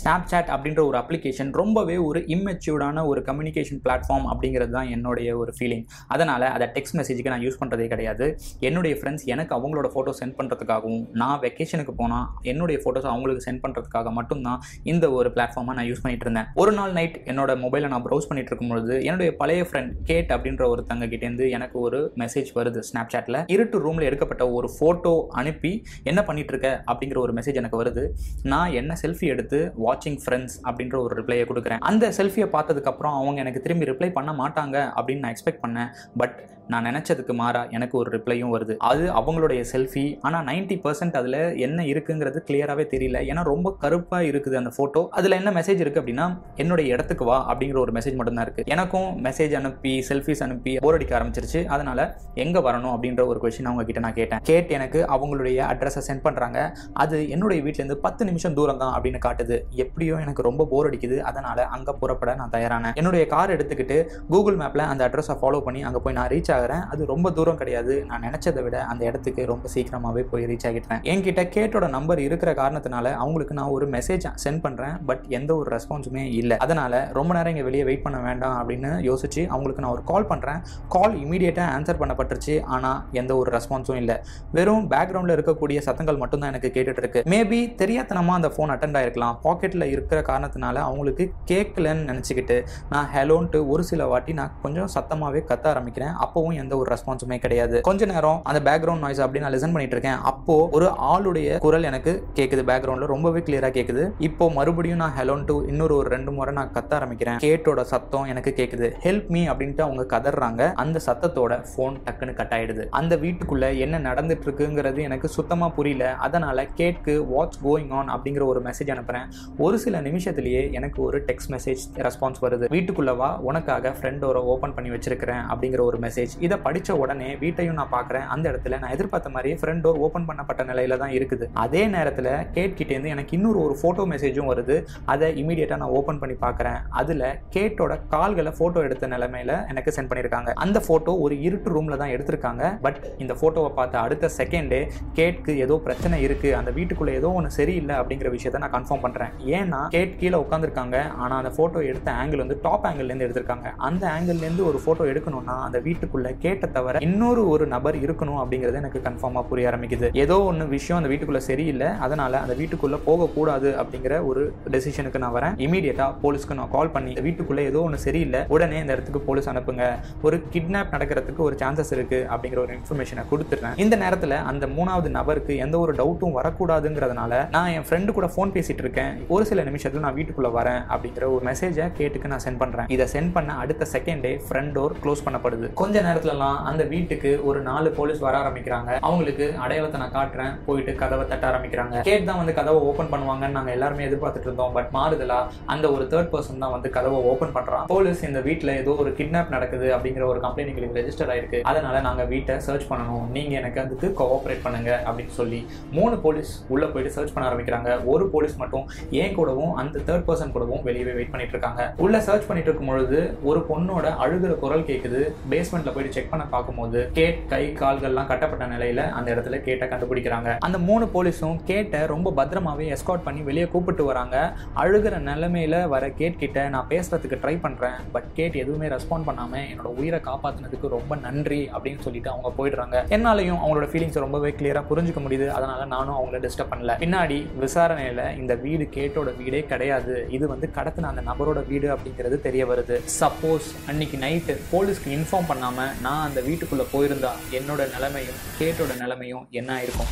Snap chat அப்படின்ற ஒரு application ரொம்பவே ஒரு இம்மெச்சூர்டான ஒரு கம்யூனிகேஷன் பிளாட்ஃபார்ம் அப்படிங்கிறது தான் என்னுடைய ஒரு ஃபீலிங் அதனால் அதை டெக்ஸ்ட் மெசேஜுக்கு நான் யூஸ் பண்ணுறதே கிடையாது. என்னுடைய ஃப்ரெண்ட்ஸ் எனக்கு அவங்களோட ஃபோட்டோ சென்ட் பண்ணுறதுக்காகவும் நான் வெக்கேஷனுக்கு போனால் என்னுடைய ஃபோட்டோஸ் அவங்களுக்கு சென்ட் பண்ணுறதுக்காக மட்டும்தான் இந்த ஒரு பிளாட்ஃபார்மை நான் யூஸ் பண்ணிட்டு இருந்தேன். ஒரு நாள் நைட் என்னோட மொபைலை நான் ப்ரௌஸ் பண்ணிட்டு இருக்கும்பொழுது என்னுடைய பழைய ஃப்ரெண்ட் கேட் அப்படின்ற ஒருத்தங்க கிட்டேருந்து எனக்கு ஒரு மெசேஜ் வருது ஸ்னாப் சாட்டில் இருட்டு ரூமில் எடுக்கப்பட்ட ஒரு ஃபோட்டோ அனுப்பி என்ன பண்ணிட்டு இருக்க? அப்படிங்கிற ஒரு மெசேஜ் எனக்கு வருது. நான் என்ன செல்ஃபி எடுத்து வாட்சிங் ஃப்ரெண்ட்ஸ் அப்படின்ற ஒரு ரிப்ளையை கொடுக்குறேன். அந்த செல்ஃபியை பார்த்ததுக்கப்புறம் அவங்க எனக்கு திரும்பி ரிப்ளை பண்ண மாட்டாங்க அப்படின்னு நான் எக்ஸ்பெக்ட் பண்ணேன். பட் நான் நினச்சதுக்கு மாறா எனக்கு ஒரு ரிப்ளையும் வருது. அது அவங்களுடைய செல்ஃபி ஆனால் நைன்ட்டி பர்சன்ட் அதில் என்ன இருக்குங்கிறது கிளியராகவே தெரியல. ஏன்னா ரொம்ப கருப்பாக இருக்குது அந்த ஃபோட்டோ அதில் என்ன மெசேஜ் இருக்குது அப்படின்னா என்னுடைய இடத்துக்கு வா அப்படிங்கிற ஒரு மெசேஜ் மட்டும்தான் இருக்குது எனக்கும் மெசேஜ் அனுப்பி செல்ஃபிஸ் அனுப்பி போர் அடிக்க ஆரம்பிச்சிருச்சு. அதனால் எங்கே வரணும் அப்படின்ற ஒரு கொஷின் அவங்க கிட்ட நான் கேட்டேன். கேட்டு எனக்கு அவங்களுடைய அட்ரஸை சென்ட் பண்ணுறாங்க அது என்னுடைய வீட்டிலேருந்து பத்து நிமிஷம் தூரம் தான் அப்படின்னு காட்டுது. எப்படியோ எனக்கு ரொம்ப போர் அடிக்குது. அதனால் அங்கே புறப்பட நான் தயாரானேன். என்னுடைய கார் எடுத்துக்கிட்டு கூகுள் மேப்பில் அந்த அட்ரஸை ஃபாலோ பண்ணி அங்கே போய் நான் ரீச் ஆகிறேன். அது ரொம்ப தூரம் கிடையாது. நான் நினச்சதை விட அந்த இடத்துக்கு ரொம்ப சீக்கிரமாகவே போய் ரீச் ஆகிட்டேன் என்கிட்ட கேட்டோட நம்பர் இருக்கிற காரணத்தினால அவங்களுக்கு நான் ஒரு மெசேஜ் சென்ட் பண்ணுறேன் பட் எந்த ஒரு ரெஸ்பான்ஸுமே இல்லை. அதனால் ரொம்ப நேரம் இங்கே வெளியே வெயிட் பண்ண வேண்டாம் அப்படின்னு யோசிச்சு அவங்களுக்கு நான் ஒரு கால் பண்ணுறேன் கால் இமீடியட்டாக ஆன்சர் பண்ணப்பட்டுருச்சு. ஆனால் எந்த ஒரு ரெஸ்பான்ஸும் இல்லை. வெறும் பேக்ரவுண்டில் இருக்கக்கூடிய சத்தங்கள் மட்டும்தான் எனக்கு கேட்டுட்டு இருக்கு. மேபி தெரியாதனமாக அந்த ஃபோன் அட்டன் ஆயிருக்கலாம். பாக்கெட்டில் இருக்கிற காரணத்தினால அவங்களுக்கு கேட்கலன்னு நினச்சிக்கிட்டு நான் ஹெலோன்ட்டு ஒரு சில வாட்டி நான் கொஞ்சம் சத்தமாகவே கத்த ஆரம்பிக்கிறேன். அப்போவும் எந்த ஒரு ரெஸ்பான்ஸுமே கிடையாது. கொஞ்ச நேரம் அந்த பேக்ரவுண்ட் நாய்ஸ் அப்படி நான் லிசன் பண்ணிட்டு இருக்கேன். அப்போ ஒரு ஆளுடைய குரல் எனக்கு கேட்குது பேக்ரவுண்டில் ரொம்பவே கிளியராக கேட்குது இப்போ மறுபடியும் நான் ஹலோன்ட்டு இன்னொரு ஒரு ரெண்டு முறை நான் கத்த ஆரம்பிக்கிறேன். கேட்டோட சத்தம் எனக்கு கேட்குது ஹெல்ப் மீ அப்படின்ட்டு அவங்க கதறாங்க. அந்த சத்தத்தோட ஃபோன் டக்குன்னு கட் ஆயிடுது. அந்த வீட்டுக்குள்ள என்ன நடந்துட்டு இருக்குங்கிறது எனக்கு சுத்தமாக புரியல. அதனால கேட்கு வாட்ஸ் கோயிங் ஆன் அப்படிங்கிற ஒரு மெசேஜ் அனுப்புறேன். ஒரு சில நிமிஷத்துலயே எனக்கு ஒரு டெக்ஸ்ட் மெசேஜ் ரெஸ்பான்ஸ் வருது. வீட்டுக்குள்ளவா உனக்காக ஃப்ரெண்ட் டோரை ஓப்பன் பண்ணி வச்சிருக்கிறேன் அப்படிங்கிற ஒரு மெசேஜ் இதை படிச்ச உடனே வீட்டையும் நான் பார்க்குறேன். அந்த இடத்துல நான் எதிர்பார்த்த மாதிரியே ஃப்ரெண்ட் டோர் ஓப்பன் பண்ணப்பட்ட நிலையில தான் இருக்குது. அதே நேரத்தில் கேட் கிட்டேருந்து எனக்கு இன்னொரு ஒரு ஃபோட்டோ மெசேஜும் வருது. அதை இமீடியட்டாக நான் ஓப்பன் பண்ணி பார்க்குறேன். அதில் கேட்டோட கால்களை ஃபோட்டோ எடுத்த நிலைமையில எனக்கு சென்ட் பண்ணியிருக்காங்க அந்த ஃபோட்டோ ஒரு இருட்டு ரூமில் தான் எடுத்திருக்காங்க. பட் இந்த ஃபோட்டோவை பார்த்த அடுத்த செகண்டே கேட்க்கு ஏதோ பிரச்சனை இருக்குது அந்த வீட்டுக்குள்ளே ஏதோ ஒன்று சரியில்லை அப்படிங்கிற விஷயத்த நான் கன்ஃபார்ம் பண்ணுறேன் ஏன்னா கேட் கீழே உட்காந்துருக்காங்க ஆனால் அந்த ஃபோட்டோ எடுத்த ஆங்கிள் வந்து டாப் ஆங்கிள்லேருந்து எடுத்திருக்காங்க. அந்த ஆங்கிள்லேருந்து ஒரு ஃபோட்டோ எடுக்கணும்னா அந்த வீட்டுக்குள்ளே கேட்டை தவிர இன்னொரு ஒரு நபர் இருக்கணும் அப்படிங்கிறது எனக்கு கன்ஃபார்மாக புரிய ஆரம்பிக்குது. ஏதோ ஒன்று விஷயம் அந்த வீட்டுக்குள்ளே சரியில்லை. அதனால் அந்த வீட்டுக்குள்ளே போகக்கூடாது அப்படிங்கிற ஒரு டெசிஷனுக்கு நான் வரேன். இமீடியட்டாக போலீஸ்க்கு நான் கால் பண்ணி வீட்டுக்குள்ளே ஏதோ ஒன்று சரியில்லை. உடனே இந்த இடத்துக்கு போலீஸ் அனுப்புங்க. ஒரு கிட்னாப் நடக்கிறதுக்கு ஒரு சான்சஸ் இருக்குது அப்படிங்கிற ஒரு இன்ஃபர்மேஷனை கொடுத்துட்றேன். இந்த நேரத்தில் அந்த மூணாவது நபருக்கு எந்த ஒரு டவுட்டும் வரக்கூடாதுங்கிறதுனால நான் என் ஃப்ரெண்டு கூட ஃபோன் பேசிகிட்டு இருக்கேன். ஒரு சில நிமிஷத்தில் நான் வீட்டுக்குள்ளே வரேன் அப்படிங்கிற ஒரு மெசேஜை கேட்டுக்கு நான் சென்ட் பண்ணுறேன் இதை சென்ட் பண்ண அடுத்த செகண்டே ஃப்ரண்ட் டோர் க்ளோஸ் பண்ணப்படுது. கொஞ்ச நேரத்துலலாம் அந்த வீட்டுக்கு ஒரு நாலு போலீஸ் வர ஆரம்பிக்கிறாங்க. அவங்களுக்கு அடையாளத்தை நான் காட்டுறேன். போயிட்டு கதவை தட்ட ஆரம்பிக்கிறாங்க. கேட் தான் வந்து கதவை ஓப்பன் பண்ணுவாங்கன்னு நாங்கள் எல்லாருமே எதிர்பார்த்துட்டு இருந்தோம். பட் மாறுதலா அந்த ஒரு தேர்ட் பர்சன் தான் வந்து கதவை ஓப்பன் பண்ணுறான் போலீஸ் இந்த வீட்டில் ஏதோ ஒரு கிட்னாப் நடக்குது அப்படிங்கிற ஒரு கம்ப்ளைண்ட் எங்களுக்கு ரெஜிஸ்டர் ஆயிருக்கு. அதனால நாங்கள் வீட்டை சர்ச் பண்ணணும். நீங்க எனக்கு அதுக்கு கோஆப்ரேட் பண்ணுங்க அப்படின்னு சொல்லி மூணு போலீஸ் உள்ளே போயிட்டு சர்ச் பண்ண ஆரம்பிக்கிறாங்க. ஒரு போலீஸ் மட்டும் ஏன் கூடவும் அந்த தேர்ட் பர்சன் கூடவும் வெளியவே வெயிட் பண்ணிட்டு இருக்காங்க உள்ள சர்ச் பண்ணிட்டு இருக்கும் பொழுது ஒரு பொண்ணோட அழுகிற குரல் கேக்குது. பேஸ்மெண்ட்ல போயிட்டு செக் பண்ண பார்க்கும்போது கேட் கை கால்கள்லாம் கட்டப்பட்ட நிலையில அந்த இடத்துல கேட்டை கண்டுபிடிக்கிறாங்க. அந்த மூணு போலீஸும் கேட்டை ரொம்ப பத்திரமாவே எஸ்கார்ட் பண்ணி வெளியே கூப்பிட்டு வராங்க. அழுகிற நிலைமையில வர கேட் கிட்ட நான் பேசுறதுக்கு ட்ரை பண்றேன். பட் கேட் எதுவுமே ரெஸ்பாண்ட் பண்ணாம என்னோட உயிரை காப்பாத்துனதுக்கு ரொம்ப நன்றி அப்படின்னு சொல்லிட்டு அவங்க போயிடுறாங்க. என்னாலையும் அவங்களோட ஃபீலிங்ஸ் ரொம்பவே கிளியரா புரிஞ்சுக்க முடியுது. அதனால நானும் அவங்கள டிஸ்டர்ப் பண்ணல. பின்னாடி விசாரணையில இந்த வீடு கேட்டோட வீடே கிடையாது. இது வந்து கடத்தின அந்த நபரோட வீடு அப்படிங்கிறது தெரிய வருது. சப்போஸ் அன்னைக்கு நைட்டு போலீஸ்க்கு இன்ஃபார்ம் பண்ணாமல் நான் அந்த வீட்டுக்குள்ளே போயிருந்தா என்னோட நிலைமையும் கேட்டோட நிலைமையும் என்ன ஆயிருக்கும்?